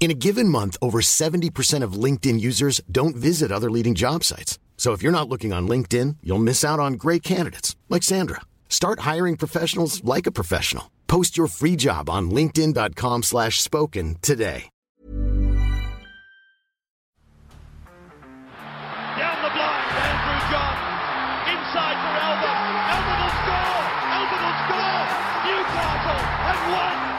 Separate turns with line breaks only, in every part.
In a given month, over 70% of LinkedIn users don't visit other leading job sites. So if you're not looking on LinkedIn, you'll miss out on great candidates like Sandra. Start hiring professionals like a professional. Post your free job on linkedin.com slash spoken today.
Down the blind, Andrew John. Inside for Albert. Albert will score. Albert will score. Newcastle have won.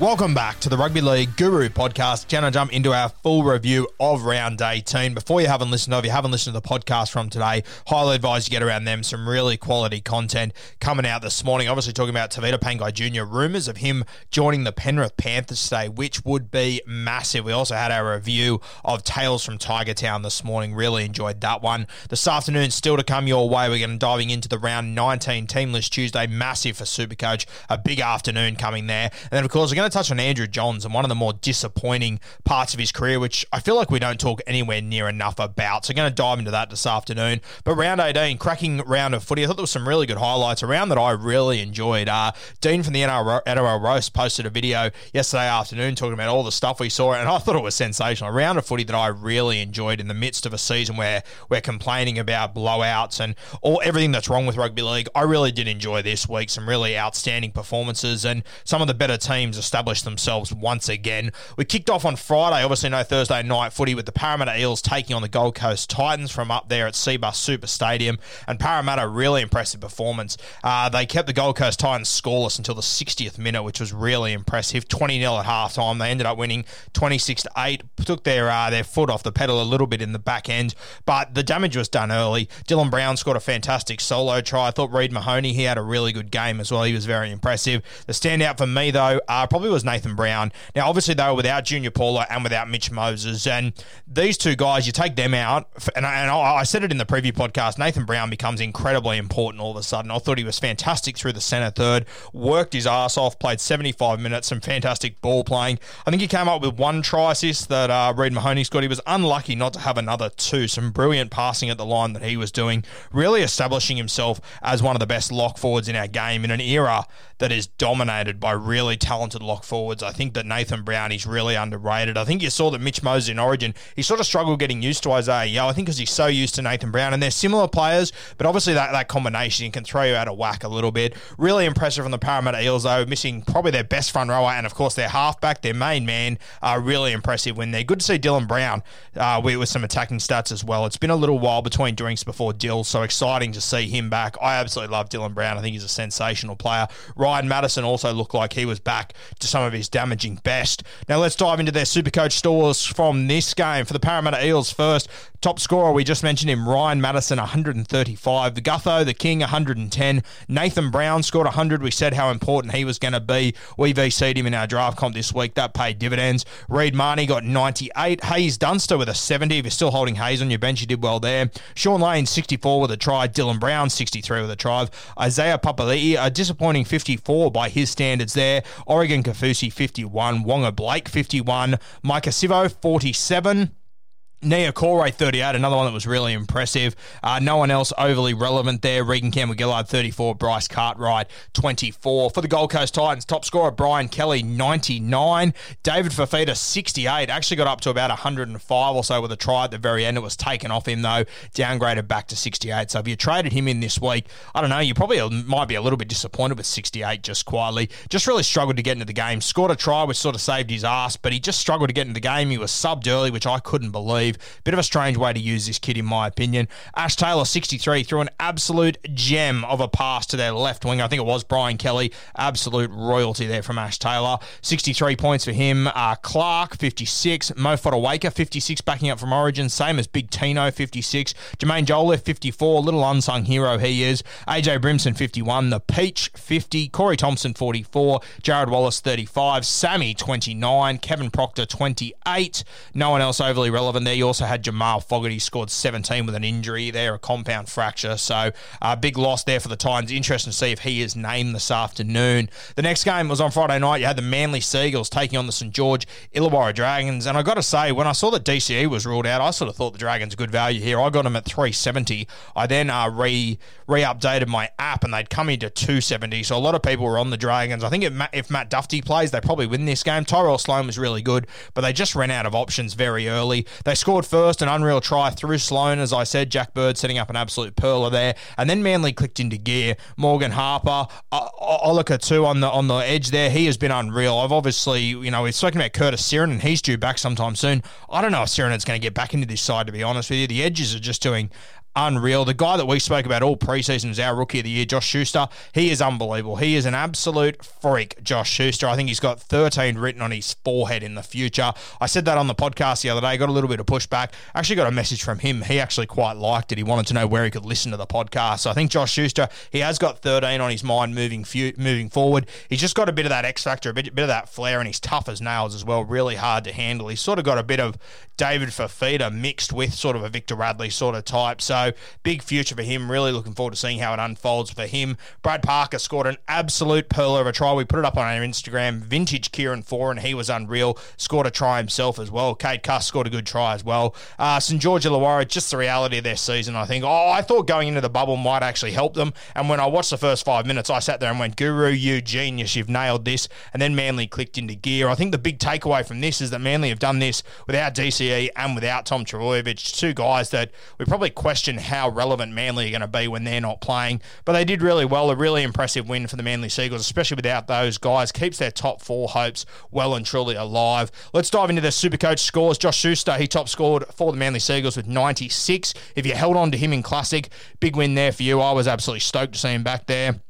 Welcome back to the Rugby League Guru podcast. Gonna jump into our full review of round 18. Before you haven't listened if you haven't listened to the podcast from today, highly advise you get around them. Some really quality content coming out this morning. Obviously, talking about Tevita Pangai Jr. Rumours of him joining the Penrith Panthers today, which would be massive. We also had our review of Tales from Tiger Town this morning. Really enjoyed that one. This afternoon, still to come your way. We're going to diving into the round 19 team list Tuesday. Massive for Supercoach. A big afternoon coming there. And then, of course, we're going to touch on Andrew Johns and one of the more disappointing parts of his career, which I feel like we don't talk anywhere near enough about. So, going to dive into that this afternoon. But round 18, cracking round of footy. I thought there was some really good highlights. A round that I really enjoyed. Uh, Dean from the NRL, NRL Roast posted a video yesterday afternoon talking about all the stuff we saw, and I thought it was sensational. A round of footy that I really enjoyed in the midst of a season where we're complaining about blowouts and all everything that's wrong with rugby league. I really did enjoy this week. Some really outstanding performances, and some of the better teams themselves once again. We kicked off on Friday, obviously no Thursday night footy with the Parramatta Eels taking on the Gold Coast Titans from up there at Cbus Super Stadium. And Parramatta, really impressive performance. Uh, they kept the Gold Coast Titans scoreless until the 60th minute, which was really impressive. 20 0 at halftime. They ended up winning 26 8. Took their uh, their foot off the pedal a little bit in the back end, but the damage was done early. Dylan Brown scored a fantastic solo try. I thought Reed Mahoney, he had a really good game as well. He was very impressive. The standout for me, though, uh, probably was Nathan Brown. Now, obviously, they were without Junior Paulo and without Mitch Moses. And these two guys, you take them out, and I, and I said it in the preview podcast, Nathan Brown becomes incredibly important all of a sudden. I thought he was fantastic through the centre third, worked his ass off, played 75 minutes, some fantastic ball playing. I think he came up with one try assist that uh, Reed Mahoney scored. He was unlucky not to have another two. Some brilliant passing at the line that he was doing, really establishing himself as one of the best lock forwards in our game in an era that is dominated by really talented lock forwards. I think that Nathan Brown is really underrated. I think you saw that Mitch Moses in Origin, he sort of struggled getting used to Isaiah Yeo. I think because he's so used to Nathan Brown, and they're similar players, but obviously that, that combination can throw you out of whack a little bit. Really impressive from the Parramatta Eels, though, missing probably their best front rower, and of course their halfback, their main man, are really impressive when they're good to see Dylan Brown uh, with, with some attacking stats as well. It's been a little while between drinks before Dill, so exciting to see him back. I absolutely love Dylan Brown. I think he's a sensational player. Matterson also looked like he was back to some of his damaging best. Now let's dive into their Supercoach stores from this game. For the Parramatta Eels first, top scorer, we just mentioned him, Ryan Matterson, 135. The Gutho, the King, 110. Nathan Brown scored 100. We said how important he was going to be. We VC'd him in our draft comp this week. That paid dividends. Reed Mahoney got 98. Haze Dunster with a 70. If you're still holding Haze on your bench, you did well there. Shaun Lane, 64 with a try. Dylan Brown, 63 with a try. Isaiah Papali'i, a disappointing 54 by his standards there. Oregon Kaufusi, 51. Waqa Blake, 51. Maika Sivo, 47. Niukore, 38, another one that was really impressive. Uh, no one else overly relevant there. Reagan Campbell Gillard, 34. Bryce Cartwright, 24. For the Gold Coast Titans, top scorer Brian Kelly, 99. David Fifita, 68. Actually got up to about 105 or so with a try at the very end. It was taken off him, though, downgraded back to 68. So if you traded him in this week, I don't know, you probably might be a little bit disappointed with 68 just quietly. Just really struggled to get into the game. Scored a try, which sort of saved his ass, but he just struggled to get into the game. He was subbed early, which I couldn't believe. Bit of a strange way to use this kid, in my opinion. Ash Taylor, 63, threw an absolute gem of a pass to their left wing. I think it was Brian Kelly. Absolute royalty there from Ash Taylor. 63 points for him. Uh, Clark, 56. Mo Fotuaika, 56, backing up from Origin. Same as Big Tino, 56. Jaimin Jolliffe, 54. Little unsung hero he is. AJ Brimson, 51. The Peach, 50. Corey Thompson, 44. Jarrod Wallace, 35. Sammy, 29. Kevin Proctor, 28. No one else overly relevant there. You also had Jamal Fogarty scored 17 with an injury there, a compound fracture. So a uh, big loss there for the Titans. Interesting to see if he is named this afternoon. The next game was on Friday night. You had the Manly Seagulls taking on the St George Illawarra Dragons. And I got to say, when I saw that DCE was ruled out, I sort of thought the Dragons good value here. I got them at 370. I then uh, re re updated my app and they'd come into 270. So a lot of people were on the Dragons. I think if Matt, if Matt Dufty plays, they probably win this game. Tyrell Sloan was really good, but they just ran out of options very early. They scored first, an unreal try through Sloan, as I said. Jack Bird setting up an absolute perler there, and then Manly clicked into gear. Morgan Harper, uh, too on the on the edge there. He has been unreal. I've obviously, you know, we've spoken about Curtis Sironen, and he's due back sometime soon. I don't know if Sironen's going to get back into this side. To be honest with you, the edges are just doing unreal. The guy that we spoke about all preseason is our rookie of the year, Josh Schuster. He is unbelievable. He is an absolute freak, Josh Schuster. I think he's got 13 written on his forehead in the future. I said that on the podcast the other day, got a little bit of pushback. Actually got a message from him. He actually quite liked it. He wanted to know where he could listen to the podcast. So I think Josh Schuster, he has got 13 on his mind moving moving forward. He's just got a bit of that X factor, a bit, bit of that flair, and he's tough as nails as well. Really hard to handle. He's sort of got a bit of David Fifita mixed with sort of a Victor Radley sort of type. So big future for him. Really looking forward to seeing how it unfolds for him. Brad Parker scored an absolute pearl of a try. We put it up on our Instagram. Vintage Kieran Foran, he was unreal. Scored a try himself as well. Cade Cuss scored a good try as well. Uh, St George Illawarra, just the reality of their season, I think. Oh, I thought going into the bubble might actually help them. And when I watched the first five minutes, I sat there and went, Guru, you genius, you've nailed this. And then Manly clicked into gear. I think the big takeaway from this is that Manly have done this without DCE and without Tom Trbojevic, two guys that we probably question how relevant Manly are going to be when they're not playing. But they did really well. A really impressive win for the Manly Seagulls, especially without those guys. Keeps their top four hopes well and truly alive. Let's dive into the Supercoach scores. Josh Schuster, he top scored for the Manly Seagulls with 96. If you held on to him in Classic, big win there for you. I was absolutely stoked to see him back there.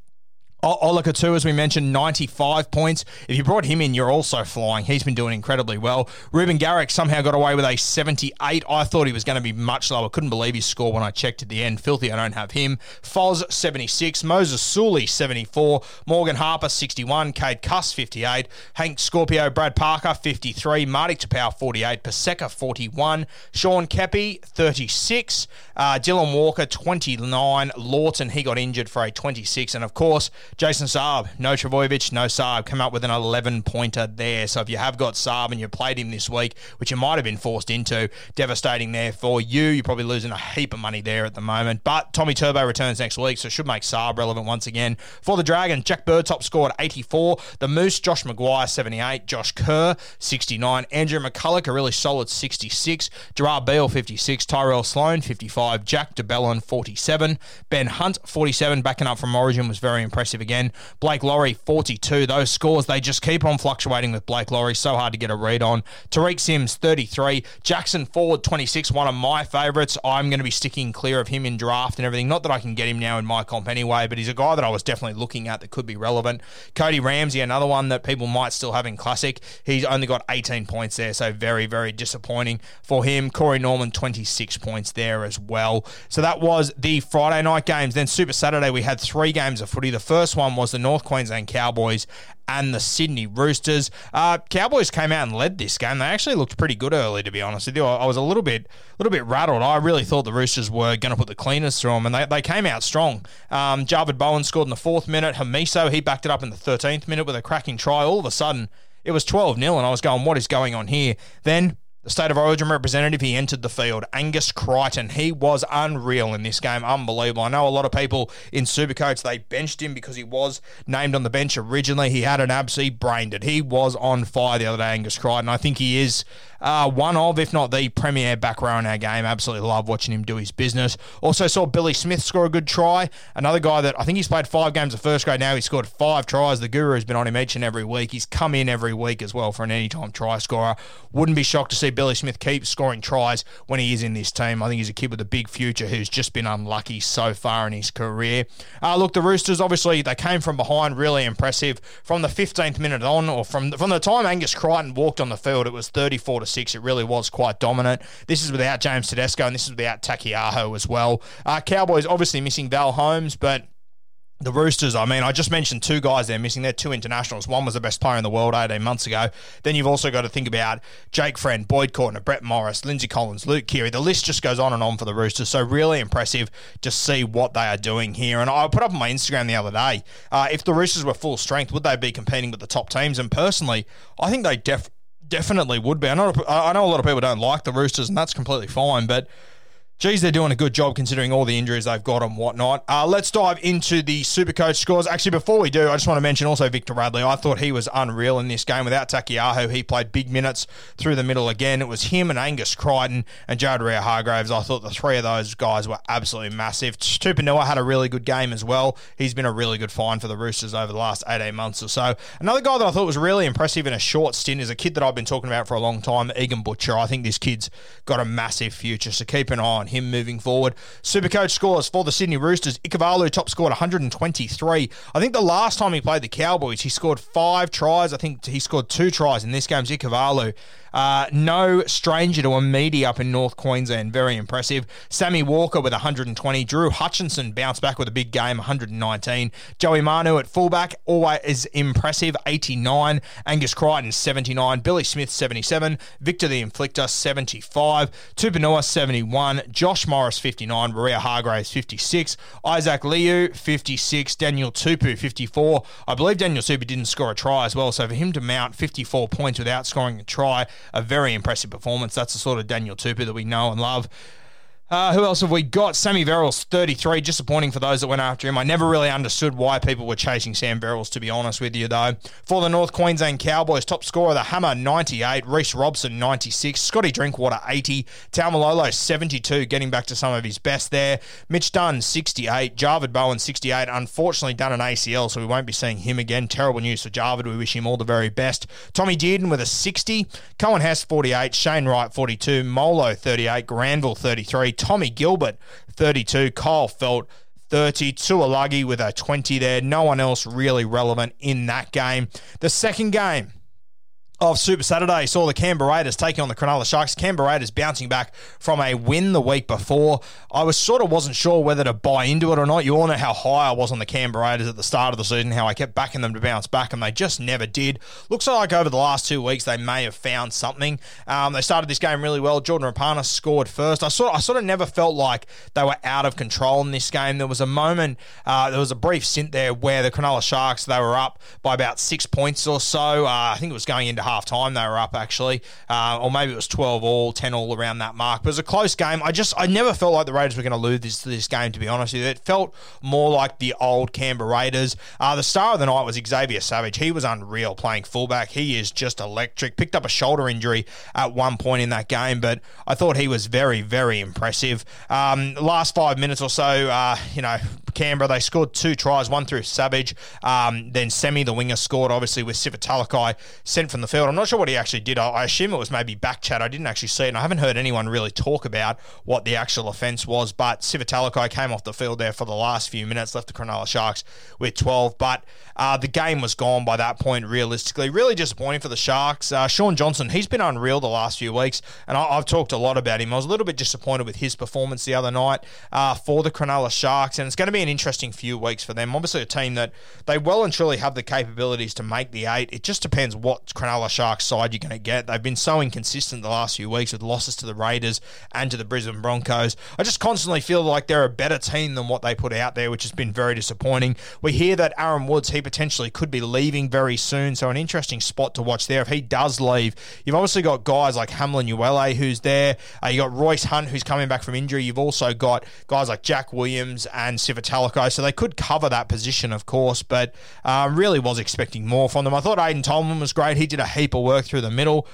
Olakau'atu, as we mentioned, 95 points. If you brought him in, you're also flying. He's been doing incredibly well. Reuben Garrick somehow got away with a 78. I thought he was going to be much lower. Couldn't believe his score when I checked at the end. Filthy, I don't have him. Foz, 76. Moses Suli, 74. Morgan Harper, 61. Cade Cuss, 58. Hank Scorpio, Brad Parker, 53. Marty Taupau, 48. Paseka, 41. Sean Keppie, 36. Uh, Dylan Walker, 29. Lawton, he got injured for a 26. And of course, Jason Saab, no Trbojevic, no Saab, come up with an 11 pointer there. So if you have got Saab and you've played him this week, which you might have been forced into, devastating there for you. You're probably losing a heap of money there at the moment. But Tommy Turbo returns next week, so should make Saab relevant once again. For the Dragon, Jack Bird top scored 84. The Moose, Josh McGuire 78. Josh Kerr 69. Andrew McCullough, a really solid 66. Gerard Beale 56. Tyrell Sloan 55. Jack de Belin 47. Ben Hunt 47. Backing up from Origin was very impressive again. Blake Lawrie, 42. Those scores, they just keep on fluctuating with Blake Lawrie. So hard to get a read on. Tariq Sims, 33. Jackson Ford, 26. One of my favourites. I'm going to be sticking clear of him in draft and everything. Not that I can get him now in my comp anyway, but he's a guy that I was definitely looking at that could be relevant. Cody Ramsey, another one that people might still have in Classic. He's only got 18 points there, so very, very disappointing for him. Corey Norman, 26 points there as well. So that was the Friday night games. Then Super Saturday, we had three games of footy. The first first one was the North Queensland Cowboys and the Sydney Roosters. Uh, Cowboys came out and led this game. They actually looked pretty good early, to be honest with you. I was a little bit, little bit rattled. I really thought the Roosters were going to put the cleaners through them, and they, they came out strong. Um, Javid Bowen scored in the fourth minute. Hamiso, he backed it up in the 13th minute with a cracking try. All of a sudden, it was 12 0, and I was going, what is going on here? Then the state of origin representative, he entered the field. Angus Crichton, he was unreal in this game. Unbelievable. I know a lot of people in Supercoach, they benched him because he was named on the bench originally. He had an abs, he brained it. He was on fire the other day, Angus Crichton. I think he is uh, one of, if not the premier back row in our game. Absolutely love watching him do his business. Also saw Billy Smith score a good try. Another guy that I think he's played five games of first grade now. He scored five tries. The Guru has been on him each and every week. He's come in every week as well for an anytime try scorer. Wouldn't be shocked to see Billy Smith keep scoring tries when he is in this team. I think he's a kid with a big future who's just been unlucky so far in his career. Uh, look, the Roosters obviously they came from behind, really impressive from the 15th minute on, or from from the time Angus Crichton walked on the field. It was 34 to six. It really was quite dominant. This is without James Tedesco, and this is without Taukeiaho as well. Uh, Cowboys obviously missing Val Holmes, but the Roosters, I mean, I just mentioned two guys they're missing. They're two internationals. One was the best player in the world 18 months ago. Then you've also got to think about Jake Friend, Boyd Cordner, Brett Morris, Lindsay Collins, Luke Keary. The list just goes on and on for the Roosters. So really impressive to see what they are doing here. And I put up on my Instagram the other day, uh, if the Roosters were full strength, would they be competing with the top teams? And personally, I think they def- definitely would be. I know, I know a lot of people don't like the Roosters, and that's completely fine, but Geez, they're doing a good job considering all the injuries they've got and whatnot. Uh, let's dive into the Supercoach scores. Actually, before we do, I just want to mention also Victor Radley. I thought he was unreal in this game. Without Taukeiaho, he played big minutes through the middle again. It was him and Angus Crichton and Jared Waerea-Hargreaves. I thought the three of those guys were absolutely massive. Tupouniua had a really good game as well. He's been a really good find for the Roosters over the last 18 months or so. Another guy that I thought was really impressive in a short stint is a kid that I've been talking about for a long time, Egan Butcher. I think this kid's got a massive future, so keep an eye on him moving forward. Supercoach scores for the Sydney Roosters. Ikuvalu top scored 123. I think the last time he played the Cowboys, he scored five tries. I think he scored two tries in this game's Ikuvalu. Uh, no stranger to a meaty up in North Queensland. Very impressive. Sammy Walker with 120. Drew Hutchinson bounced back with a big game, 119. Joey Manu at fullback, always is impressive, 89. Angus Crichton, 79. Billy Smith, 77. Victor the Inflictor, 75. Tupouniua, 71. Josh Morris, 59. Waerea-Hargreaves, 56. Isaac Liu, 56. Daniel Tupou, 54. I believe Daniel Tupou didn't score a try as well, so for him to mount 54 points without scoring a try, a very impressive performance. That's the sort of Daniel Tupou that we know and love. Uh, who else have we got? Sammy Verrills, 33. Disappointing for those that went after him. I never really understood why people were chasing Sam Verrills, to be honest with you, though. For the North Queensland Cowboys, top scorer, the Hammer, 98. Reece Robson, 96. Scotty Drinkwater, 80. Taumalolo, 72, getting back to some of his best there. Mitch Dunn, 68. Javid Bowen, 68. Unfortunately, done an ACL, so we won't be seeing him again. Terrible news for Javid. We wish him all the very best. Tommy Dearden with a 60. Coen Hess, 48. Shane Wright, 42. Molo, 38. Granville, 33. Tommy Gilbert, 32. Kyle Felt, 30. Tuolagi with a 20 there. No one else really relevant in that game. The second game of Super Saturday saw the Canberra Raiders taking on the Cronulla Sharks. Canberra Raiders bouncing back from a win the week before. I was sort of wasn't sure whether to buy into it or not. You all know how high I was on the Canberra Raiders at the start of the season, how I kept backing them to bounce back, and they just never did. Looks like over the last two weeks they may have found something. Um, they started this game really well. Jordan Rapana scored first. I sort of, I sort of never felt like they were out of control in this game. There was a moment, uh, there was a brief stint there where the Cronulla Sharks they were up by about six points or so. Uh, I think it was going into half time they were up actually, uh, or maybe it was 12 all, 10 all around that mark. But it was a close game. I just I never felt like the Raiders were going to lose this this game. To be honest with you, it felt more like the old Canberra Raiders. Uh, the star of the night was Xavier Savage. He was unreal playing fullback. He is just electric. Picked up a shoulder injury at one point in that game, but I thought he was very very impressive. Um, last five minutes or so, uh, you know, Canberra they scored two tries, one through Savage, um, then Semi the winger scored obviously with Sifa Talakai sent from the field. I'm not sure what he actually did. I, I assume it was maybe back chat. I didn't actually see it, and I haven't heard anyone really talk about what the actual offence was. But Sifa Talakai came off the field there for the last few minutes, left the Cronulla Sharks with 12. But uh, the game was gone by that point, realistically. Really disappointing for the Sharks. Uh, Shaun Johnson, he's been unreal the last few weeks, and I, have talked a lot about him. I was a little bit disappointed with his performance the other night uh, for the Cronulla Sharks, and it's going to be an interesting few weeks for them. Obviously, a team that they well and truly have the capabilities to make the eight. It just depends what Cronulla Sharks side you're going to get. They've been so inconsistent the last few weeks with losses to the Raiders and to the Brisbane Broncos. I just constantly feel like they're a better team than what they put out there, which has been very disappointing. We hear that Aaron Woods, he potentially could be leaving very soon, so an interesting spot to watch there. If he does leave, you've obviously got guys like Hamlin Uele who's there. Uh, you got Royce Hunt who's coming back from injury. You've also got guys like Jack Williams and Sifa Talakai, so they could cover that position, of course, but uh, really was expecting more from them. I thought Aiden Tolman was great. He did a heap of work through the middle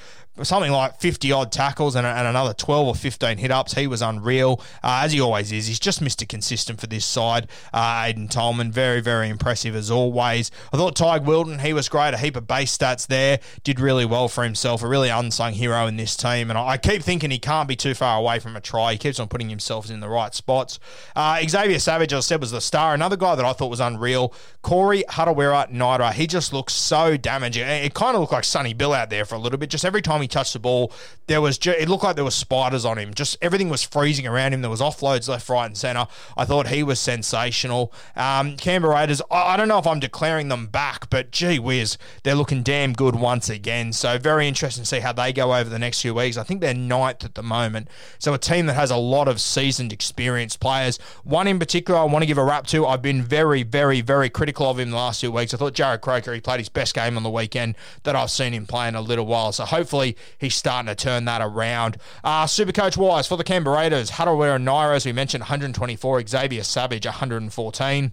something like 50 odd tackles and, and, another 12 or 15 hit ups. He was unreal, uh, as he always is. He's just Mr. Consistent for this side. Uh, Aiden Tolman, very, very impressive as always. I thought Teig Wilton, he was great. A heap of base stats there. Did really well for himself. A really unsung hero in this team. And I, I keep thinking he can't be too far away from a try. He keeps on putting himself in the right spots. Uh, Xavier Savage, as I said, was the star. Another guy that I thought was unreal. Corey Harawira Naera. He just looks so damaging. It kind of looked like Sonny Bill out there for a little bit. Just every time he touched the ball, there was it looked like there was spiders on him. Just everything was freezing around him. There was offloads left, right, and centre. I thought he was sensational. Um, Canberra Raiders. I, I don't know if I'm declaring them back, but gee whiz, they're looking damn good once again. So very interesting to see how they go over the next few weeks. I think they're ninth at the moment. So a team that has a lot of seasoned, experienced players. One in particular, I want to give a rap to. I've been very, very, very critical of him the last few weeks. I thought Jarrod Croker, he played his best game on the weekend that I've seen him play in a little while. So hopefully he's starting to turn that around. Uh, Supercoach wise for the Canberra Raiders, Harawira Naera, as we mentioned, 124, Xavier Savage, 114.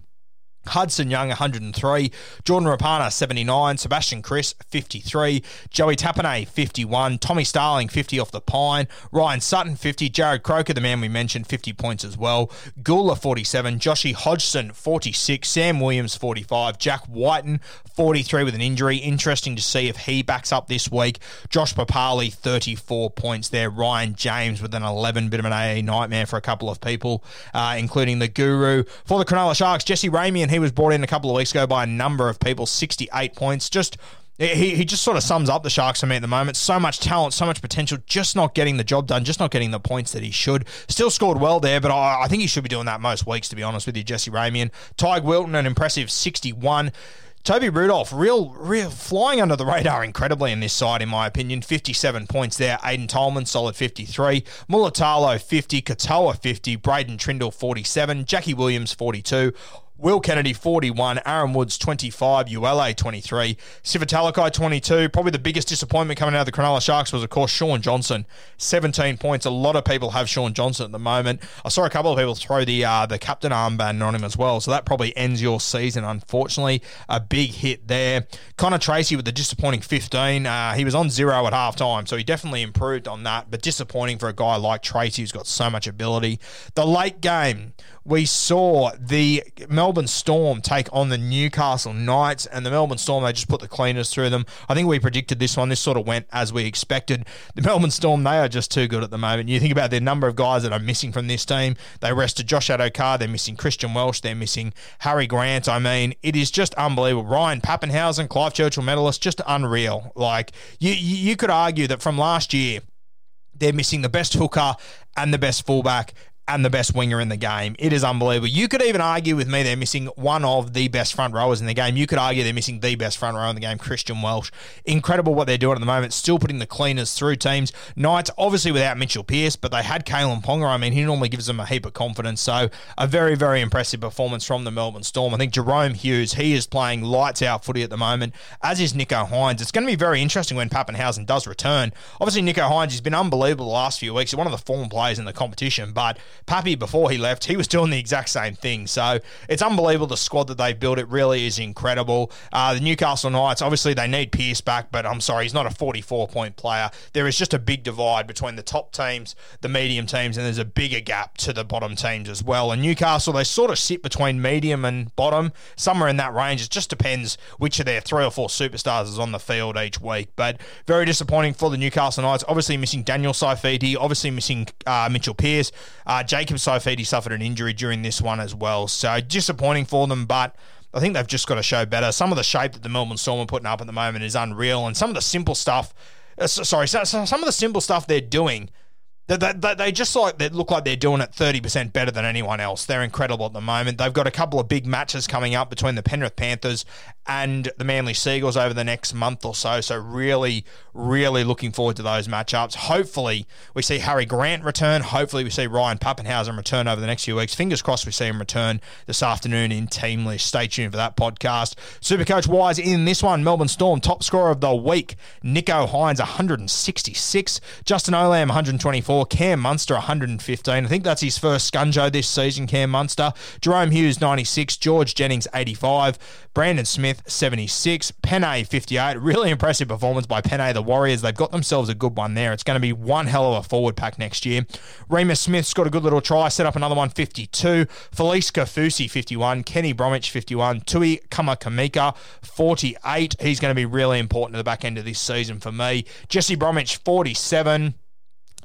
Hudson Young, 103. Jordan Rapana, 79. Sebastian Kris, 53. Joey Tapine, 51. Tommy Starling, 50 off the pine. Ryan Sutton, 50. Jarrod Croker, the man we mentioned, 50 points as well. Gula, 47. Joshy Hodgson, 46. Sam Williams, 45. Jack Wighton, 43 with an injury. Interesting to see if he backs up this week. Josh Papalii, 34 points there. Ryan James with an 11. Bit of an AA nightmare for a couple of people, uh, including the Guru. For the Cronulla Sharks, Jesse Ramien, he was brought in a couple of weeks ago by a number of people, 68 points. Just he, he just sort of sums up the Sharks for me at the moment. So much talent, so much potential, just not getting the job done, just not getting the points that he should. Still scored well there, but I, I think he should be doing that most weeks, to be honest with you, Jesse Ramien. Teig Wilton, an impressive 61. Toby Rudolph, real, real flying under the radar incredibly in this side, in my opinion. 57 points there. Aiden Tolman, solid 53. Mulitalo, 50. Katoa, 50. Braydon Trindall, 47. Jackie Williams, 42. Will Kennedy, 41. Aaron Woods, 25. ULA, 23. Sifa Talakai, 22. Probably the biggest disappointment coming out of the Cronulla Sharks was, of course, Shaun Johnson, 17 points. A lot of people have Shaun Johnson at the moment. I saw a couple of people throw the uh, the captain armband on him as well, so that probably ends your season, unfortunately. A big hit there. Connor Tracey with the disappointing 15. Uh, he was on zero at halftime, so he definitely improved on that, but disappointing for a guy like Tracey who's got so much ability. The late game, we saw the Melbourne Storm take on the Newcastle Knights, and the Melbourne Storm, they just put the cleaners through them. I think we predicted this one. This sort of went as we expected. The Melbourne Storm, they are just too good at the moment. You think about the number of guys that are missing from this team. They rested Josh Addo-Carr, they're missing Christian Welch, they're missing Harry Grant. I mean, it is just unbelievable. Ryan Papenhuyzen, Clive Churchill medalist, just unreal. Like, you, you could argue that from last year, they're missing the best hooker and the best fullback and the best winger in the game. It is unbelievable. You could even argue with me they're missing one of the best front rowers in the game. You could argue they're missing the best front rower in the game, Christian Welch. Incredible what they're doing at the moment. Still putting the cleaners through teams. Knights, obviously without Mitchell Pearce, but they had Kalyn Ponga. I mean, he normally gives them a heap of confidence. So a very, very impressive performance from the Melbourne Storm. I think Jahrome Hughes, he is playing lights out footy at the moment, as is Nicho Hynes. It's going to be very interesting when Papenhuyzen does return. Obviously, Nicho Hynes has been unbelievable the last few weeks. He's one of the form players in the competition, but Pappy, before he left, he was doing the exact same thing. So it's unbelievable the squad that they've built. It really is incredible. Uh, the Newcastle Knights, obviously, they need Pearce back, but I'm sorry, he's not a 44 point player. There is just a big divide between the top teams, the medium teams, and there's a bigger gap to the bottom teams as well. And Newcastle, they sort of sit between medium and bottom, somewhere in that range. It just depends which of their three or four superstars is on the field each week. But very disappointing for the Newcastle Knights. Obviously missing Daniel Saifiti, obviously missing uh, Mitchell Pearce. Uh, Jacob Saifiti suffered an injury during this one as well. So disappointing for them, but I think they've just got to show better. Some of the shape that the Melbourne Storm are putting up at the moment is unreal, and some of the simple stuff. Uh, sorry, so, so some of the simple stuff they're doing. They, they, they just like they look like they're doing it 30% better than anyone else. They're incredible at the moment. They've got a couple of big matches coming up between the Penrith Panthers and the Manly Seagulls over the next month or so. So really, really looking forward to those matchups. Hopefully, we see Harry Grant return. Hopefully, we see Ryan Papenhuyzen return over the next few weeks. Fingers crossed we see him return this afternoon in Team List. Stay tuned for that podcast. Supercoach wise in this one, Melbourne Storm top scorer of the week, Nicho Hynes, 166, Justin Olam 124, Cam Munster 115. I think that's his first scunjo this season. Cam Munster, Jahrome Hughes 96, George Jennings 85, Brandon Smith 76, Pene 58. Really impressive performance by Pene the Warriors. They've got themselves a good one there. It's going to be one hell of a forward pack next year. Reimis Smith's got a good little try, set up another one 52. Felise Kaufusi 51, Kenny Bromwich 51, Tui Kamikamica 48. He's going to be really important to the back end of this season for me. Jesse Bromwich 47.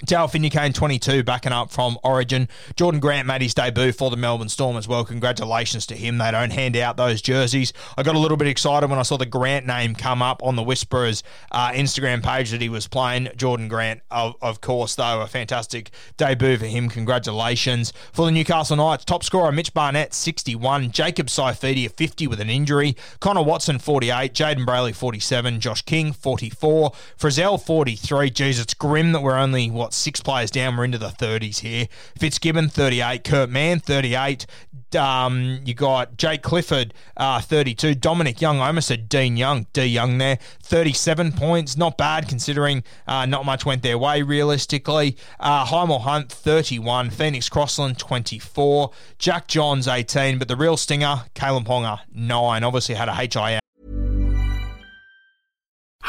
Dale Finucane, 22, backing up from Origin. Jordan Grant made his debut for the Melbourne Storm as well. Congratulations to him. They don't hand out those jerseys. I got a little bit excited when I saw the Grant name come up on the Whisperers uh, Instagram page that he was playing. Jordan Grant, of, of course, though, a fantastic debut for him. Congratulations. For the Newcastle Knights, top scorer Mitch Barnett, 61. Jacob Saifiti, 50 with an injury. Connor Watson, 48. Jayden Brailey, 47. Josh King, 44. Frizzell, 43. Jeez, it's grim that we're only, what, six players down. We're into the 30s here. Fitzgibbon, 38. Kurt Mann, 38. Um, you got Jake Clifford, uh, 32. Dominic Young, I almost said Dean Young, D Young there, 37 points. Not bad considering uh, not much went their way realistically. Uh, Hunt, 31. Phoenix Crossland, 24. Jack Johns, 18. But the real stinger, Kalyn Ponga, 9. Obviously had a HIA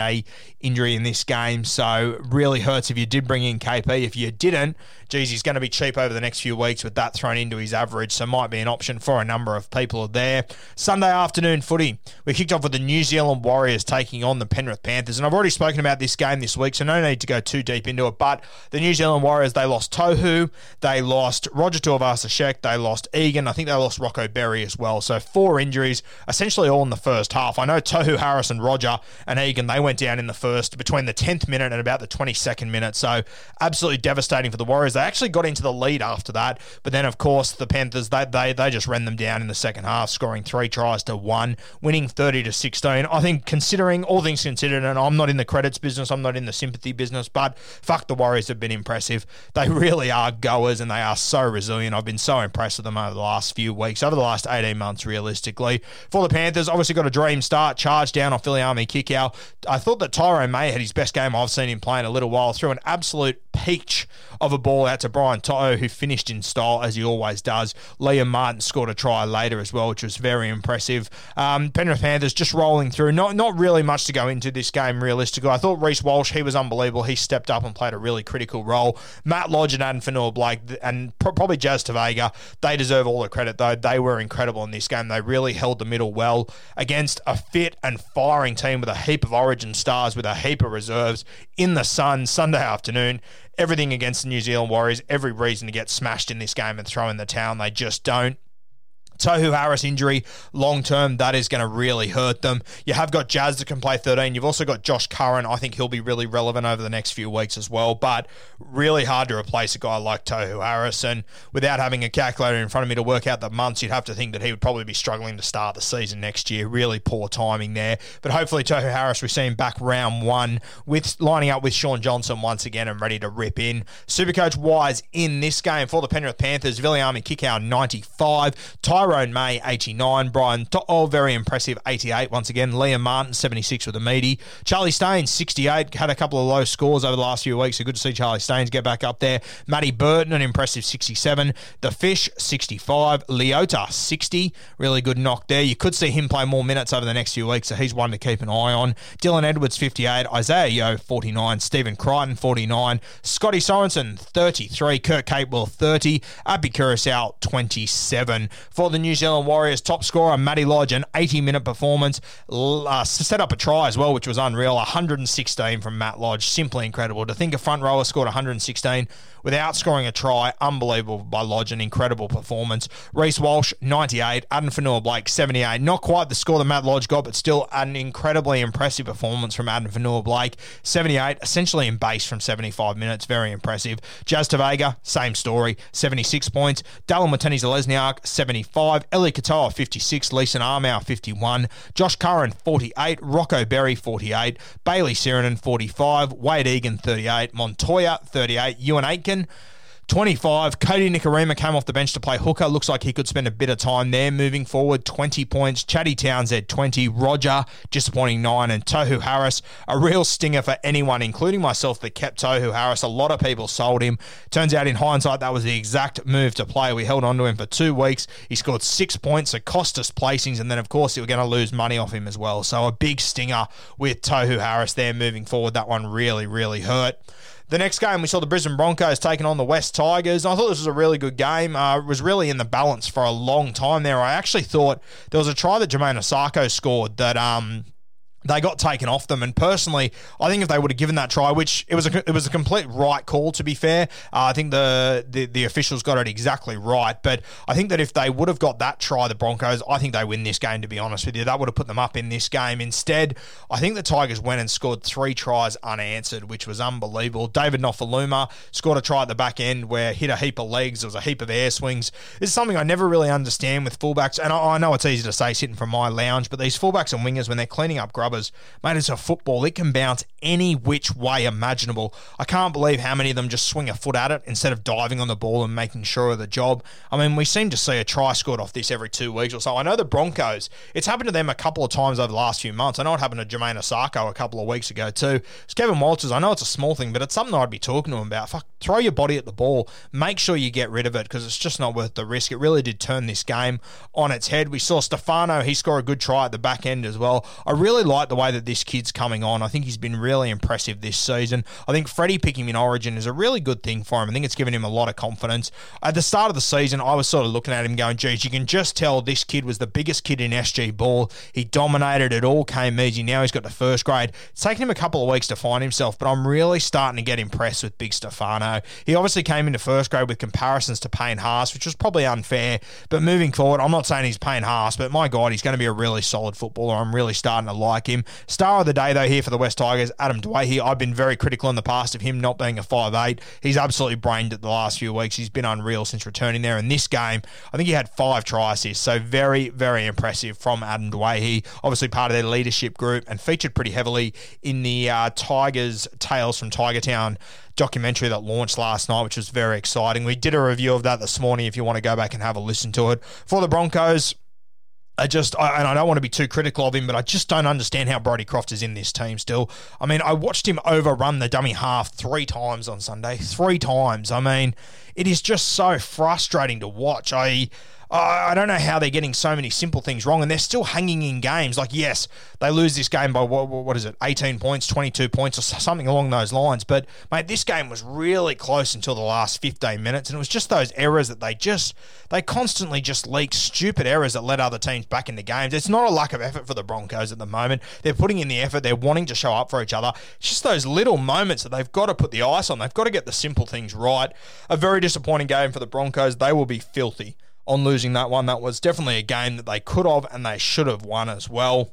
A injury in this game, so really hurts if you did bring in KP. If you didn't, geez, he's going to be cheap over the next few weeks with that thrown into his average, so might be an option for a number of people there. Sunday afternoon footy, we kicked off with the New Zealand Warriors taking on the Penrith Panthers, and I've already spoken about this game this week, so no need to go too deep into it. But the New Zealand Warriors, they lost Tohu, they lost Roger Tuivasa-Sheck, they lost Egan, I think they lost Rocco Berry as well. So four injuries, essentially all in the first half. I know Tohu, Harris, and Roger and Egan, they went down in the first between the 10th minute and about the 22nd minute. So absolutely devastating for the Warriors. They actually got into the lead after that, but then of course the Panthers they they, they just ran them down in the second half, scoring three tries to one, winning 30 to 16. I think considering all things considered, and I'm not in the credits business, I'm not in the sympathy business, but fuck the Warriors have been impressive. They really are goers and they are so resilient. I've been so impressed with them over the last few weeks, over the last 18 months, realistically. For the Panthers, obviously got a dream start, charge down on off Viliami Kikau. I thought that Tyrone May had his best game I've seen him play in a little while. Threw an absolute peach of a ball out to Brian To'o, who finished in style as he always does. Liam Martin scored a try later as well, which was very impressive. Um, Penrith Panthers just rolling through. Not not really much to go into this game realistically. I thought Reece Walsh, he was unbelievable. He stepped up and played a really critical role. Matt Lodge and Adam Fonua Blake and probably Jazz Tevaga, they deserve all the credit though. They were incredible in this game. They really held the middle well against a fit and firing team with a heap of origin stars with a heap of reserves in the sun Sunday afternoon. Everything against the New Zealand Warriors, every reason to get smashed in this game and throw in the towel. They just don't. Tohu Harris injury long term, that is going to really hurt them. You have got Jazz that can play 13. You've also got Josh Curran. I think he'll be really relevant over the next few weeks as well. But really hard to replace a guy like Tohu Harris. And without having a calculator in front of me to work out the months, you'd have to think that he would probably be struggling to start the season next year. Really poor timing there. But hopefully, Tohu Harris, we see him back round one with lining up with Shaun Johnson once again and ready to rip in. Supercoach wise in this game for the Penrith Panthers, Viliami Kikau 95. Ty Tyrone May, 89. Brian To'o, very impressive, 88 once again. Liam Martin, 76 with a meaty. Charlie Staines, 68. Had a couple of low scores over the last few weeks. So good to see Charlie Staines get back up there. Matty Burton, an impressive 67. The Fish, 65. Leota, 60. Really good knock there. You could see him play more minutes over the next few weeks, so he's one to keep an eye on. Dylan Edwards, 58. Isaiah Yeo, 49. Stephen Crichton, 49. Scotty Sorensen, 33. Kurt Capewell, 30. Api Koroisau, 27. For the the New Zealand Warriors top scorer, Matty Lodge, an 80 minute performance. Uh, set up a try as well, which was unreal. 116 from Matt Lodge. Simply incredible. To think a front rower scored 116 without scoring a try. Unbelievable by Lodge. An incredible performance. Reece Walsh, 98. Adam Fonua-Blake, 78. Not quite the score that Matt Lodge got, but still an incredibly impressive performance from Adam Fonua-Blake. 78, essentially in base from 75 minutes. Very impressive. Jazz Tevaga, same story. 76 points. Dallin Watene-Zelezniak, 75. Eli Katoa, 56. Leeson Armour, 51. Josh Curran, 48. Rocco Berry, 48. Bayley Sironen, 45. Wade Egan, 38. Montoya, 38. Euan Aitken, 25. Kodi Nikorima came off the bench to play hooker. Looks like he could spend a bit of time there moving forward. 20 points. Chatty Townsend, 20. Roger, disappointing 9. And Tohu Harris, a real stinger for anyone, including myself, that kept Tohu Harris. A lot of people sold him. Turns out, in hindsight, that was the exact move to play. We held on to him for two weeks. He scored six points. It cost us placings. And then, of course, we were going to lose money off him as well. So a big stinger with Tohu Harris there moving forward. That one really, really hurt. The next game, we saw the Brisbane Broncos taking on the West Tigers. I thought this was a really good game. Uh, it was really in the balance for a long time there. I actually thought there was a try that Jamayne Isaako scored that um, they got taken off them. And personally, I think if they would have given that try, which it was a it was a complete right call to be fair, uh, I think the, the the officials got it exactly right. But I think that if they would have got that try, the Broncos, I think they win this game. To be honest with you, that would have put them up in this game. Instead, I think the Tigers went and scored three tries unanswered, which was unbelievable. David Nofoaluma scored a try at the back end where hit a heap of legs. There was a heap of air swings. This is something I never really understand with fullbacks, and I, I know it's easy to say sitting from my lounge, but these fullbacks and wingers when they're cleaning up grubbers mate, it's a football. It can bounce any which way imaginable. I can't believe how many of them just swing a foot at it instead of diving on the ball and making sure of the job. I mean, we seem to see a try scored off this every two weeks or so. I know the Broncos, it's happened to them a couple of times over the last few months. I know it happened to Jamayne Isaako a couple of weeks ago too. It's Kevin Walters. I know it's a small thing, but it's something I'd be talking to him about. Fuck, throw your body at the ball. Make sure you get rid of it because it's just not worth the risk. It really did turn this game on its head. We saw Stefano, he scored a good try at the back end as well. I really like the way that this kid's coming on. I think he's been really impressive this season. I think Freddie picking him in Origin is a really good thing for him. I think it's given him a lot of confidence. At the start of the season, I was sort of looking at him going, geez, you can just tell this kid was the biggest kid in SG ball. He dominated. It all came easy. Now he's got the first grade. It's taken him a couple of weeks to find himself, but I'm really starting to get impressed with Big Stefano. He obviously came into first grade with comparisons to Payne Haas, which was probably unfair. But moving forward, I'm not saying he's Payne Haas, but my God, he's going to be a really solid footballer. I'm really starting to like him. Star of the day, though, here for the West Tigers, Adam Doueihi. I've been very critical in the past of him not being a five eight. He's absolutely brained it the last few weeks. He's been unreal since returning there. In this game, I think he had five tries assists, so very, very impressive from Adam Doueihi. Obviously part of their leadership group and featured pretty heavily in the uh, Tigers Tales from Tiger Town documentary that launched last night, which was very exciting. We did a review of that this morning if you want to go back and have a listen to it. For the Broncos, I just, I, and I don't want to be too critical of him, but I just don't understand how Brodie Croft is in this team still. I mean, I watched him overrun the dummy half three times on Sunday. Three times. I mean, it is just so frustrating to watch. I. I don't know how they're getting so many simple things wrong, and they're still hanging in games. Like, yes, they lose this game by what, what is it, 18 points, 22 points, or something along those lines. But, mate, this game was really close until the last 15 minutes, and it was just those errors that they just, they constantly just leak stupid errors that let other teams back in the games. It's not a lack of effort for the Broncos at the moment. They're putting in the effort, they're wanting to show up for each other. It's just those little moments that they've got to put the ice on. They've got to get the simple things right. A very disappointing game for the Broncos. They will be filthy on losing that one. That was definitely a game that they could have and they should have won as well.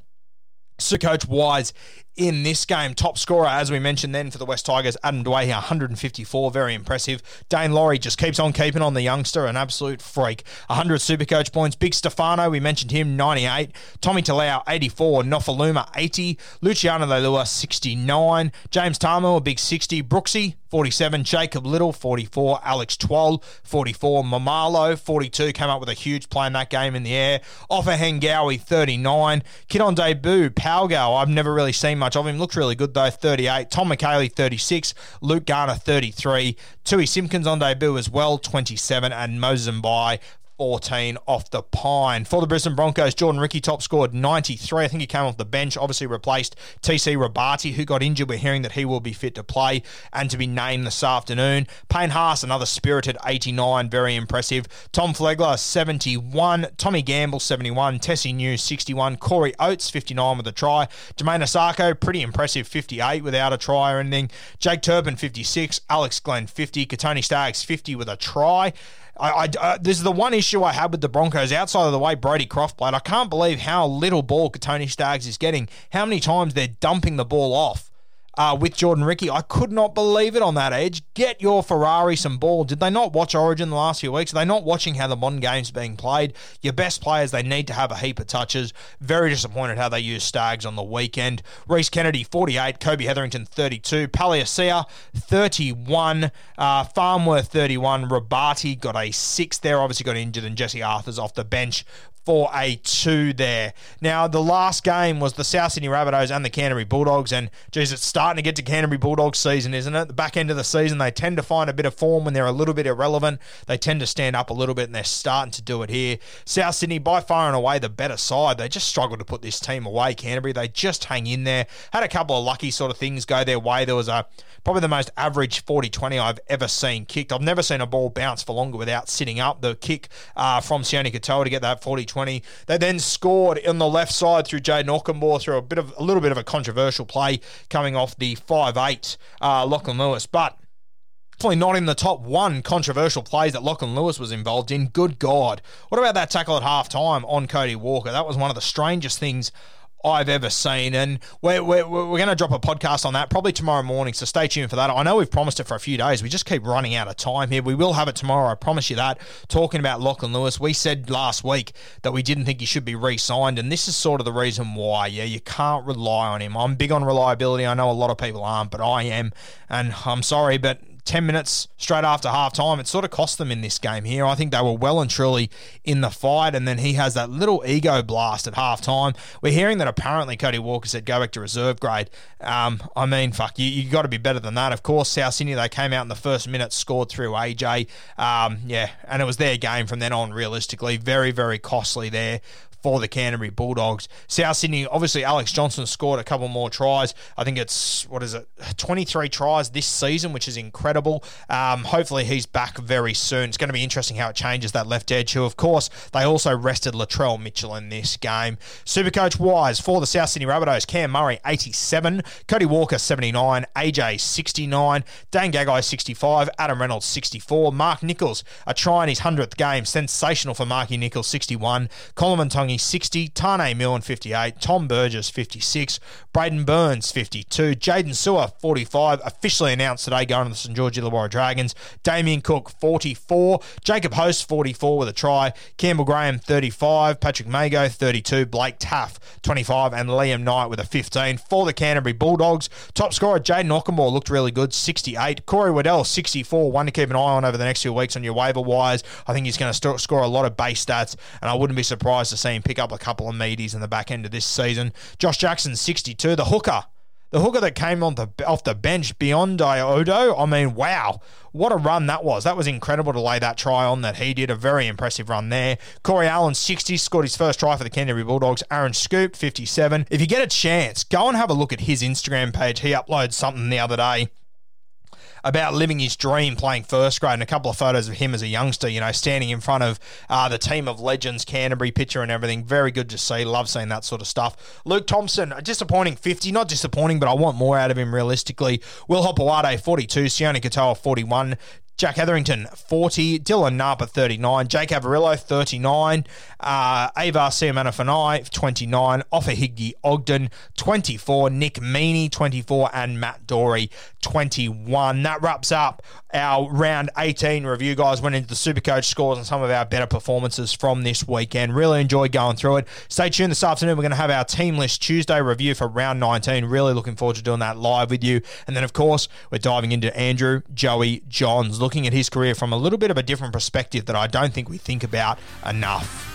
So, Coach Wise in this game. Top scorer, as we mentioned then for the West Tigers, Adam Doueihi, 154, very impressive. Daine Laurie just keeps on keeping on the youngster, an absolute freak. 100 super coach points. Big Stefano, we mentioned him, 98. Tommy Talau, 84. Nofoaluma, 80. Luciano Leilua, 69. James Tamou, a big 60. Brooksy, 47. Jacob Liddle, 44. Alex Twal, 44. Maumalo, 42. Came up with a huge play in that game in the air. Ofahengaue, 39. Kid on debut, Paugal, I've never really seen much of him. Looked really good though, 38. Tom McHaley, 36. Luke Garner, 33. Tui Simpkins on debut as well, 27. And Moses Mbye, 14 off the pine. For the Brisbane Broncos, Jordan Riki top scored 93. I think he came off the bench, obviously replaced TC Robati, who got injured. We're hearing that he will be fit to play and to be named this afternoon. Payne Haas, another spirited 89, very impressive. Tom Flegler, 71. Tommy Gamble, 71. Tesi Niu, 61. Corey Oates, 59 with a try. Jamayne Isaako, pretty impressive, 58 without a try or anything. Jake Turpin, 56. Alex Glenn, 50. Kotoni Staggs, 50 with a try. I, I, uh, this is the one issue I had with the Broncos outside of the way Brodie Croft played. I can't believe how little ball Tony Staggs is getting, how many times they're dumping the ball off uh, with Jordan Riki. I could not believe it on that edge. Get your Ferrari some ball. Did they not watch Origin the last few weeks? Are they not watching how the modern game's being played? Your best players, they need to have a heap of touches. Very disappointed how they used Staggs on the weekend. Rhys Kennedy, 48. Kobe Hetherington, 32. Palasia, 31. Uh, Farnworth, 31. Robati got a six there. Obviously got injured, and Jesse Arthur's off the bench for a two there. Now, the last game was the South Sydney Rabbitohs and the Canterbury Bulldogs, and geez, it's starting to get to Canterbury Bulldogs season, isn't it? The back end of the season, they tend to find a bit of form when they're a little bit irrelevant. They tend to stand up a little bit, and they're starting to do it here. South Sydney, by far and away, the better side. They just struggled to put this team away. Canterbury, they just hang in there. Had a couple of lucky sort of things go their way. There was a probably the most average 40-20 I've ever seen kicked. I've never seen a ball bounce for longer without sitting up. The kick uh, from Sione Katoa to get that 40 20. They then scored on the left side through Jay Okunbor through a bit of a little bit of a controversial play coming off the 5'8 uh, Lachlan Lewis. But definitely not in the top one controversial plays that Lachlan Lewis was involved in. Good God. What about that tackle at half time on Cody Walker? That was one of the strangest things I've ever seen. And we're, we're, we're going to drop a podcast on that probably tomorrow morning. So stay tuned for that. I know we've promised it for a few days. We just keep running out of time here. We will have it tomorrow. I promise you that. Talking about Lachlan Lewis, we said last week that we didn't think he should be re signed. And this is sort of the reason why. Yeah, you can't rely on him. I'm big on reliability. I know a lot of people aren't, but I am. And I'm sorry, but 10 minutes straight after half time. It sort of cost them in this game here. I think they were well and truly in the fight, and then he has that little ego blast at half time. We're hearing that apparently Cody Walker said go back to reserve grade. Um, I mean, fuck, you, you got to be better than that. Of course, South Sydney, they came out in the first minute, scored through AJ. Um, yeah, and it was their game from then on, realistically. Very, very costly there for the Canterbury Bulldogs. South Sydney, obviously, Alex Johnson scored a couple more tries. I think it's, what is it, 23 tries this season, which is incredible. Um, hopefully, he's back very soon. It's going to be interesting how it changes that left edge, who, of course, they also rested Latrell Mitchell in this game. Supercoach wise, for the South Sydney Rabbitohs, Cam Murray, 87, Cody Walker, 79, AJ, 69, Dan Gagai, 65, Adam Reynolds, 64, Mark Nicholls, a try in his 100th game, sensational for Marky Nicholls, 61, Koloamatangi, 60, Taane Milne 58, Tom Burgess 56, Braidon Burns 52, Jaydn Su'A 45, officially announced today going to the St George Illawarra Dragons, Damien Cook 44, Jacob Host 44 with a try, Campbell Graham 35, Patrick Mago 32, Blake Taaffe 25, and Liam Knight with a 15 for the Canterbury Bulldogs. Top scorer Jayden Okunbor looked really good, 68. Corey Waddell 64, one to keep an eye on over the next few weeks on your waiver wires. I think he's going to score a lot of base stats, and I wouldn't be surprised to see him pick up a couple of meaties in the back end of this season. Josh Jackson, 62. The hooker. The hooker that came on the off the bench beyond Odo, I mean, wow, what a run that was. That was incredible to lay that try on that he did. A very impressive run there. Corey Allan, 60, scored his first try for the Canterbury Bulldogs. Aaron Schoupp, 57. If you get a chance, go and have a look at his Instagram page. He uploaded something the other day about living his dream playing first grade and a couple of photos of him as a youngster, you know, standing in front of uh, the team of legends, Canterbury picture and everything. Very good to see. Love seeing that sort of stuff. Luke Thompson, a disappointing 50. Not disappointing, but I want more out of him realistically. Will Hopoate, 42. Sione Katoa, 41. Jack Hetherington, 40. Dylan Napa, 39. Jake Averillo, 39. Uh, Ava Seumanufagai, 29. Ofahiki Ogden, 24. Nick Meaney, 24. And Matt Doorey, 21. That wraps up our round 18 review, guys. Went into the Supercoach scores and some of our better performances from this weekend. Really enjoyed going through it. Stay tuned this afternoon. We're going to have our team list Tuesday review for round 19. Really looking forward to doing that live with you. And then, of course, we're diving into Andrew Joey Johns looking at his career from a little bit of a different perspective that I don't think we think about enough.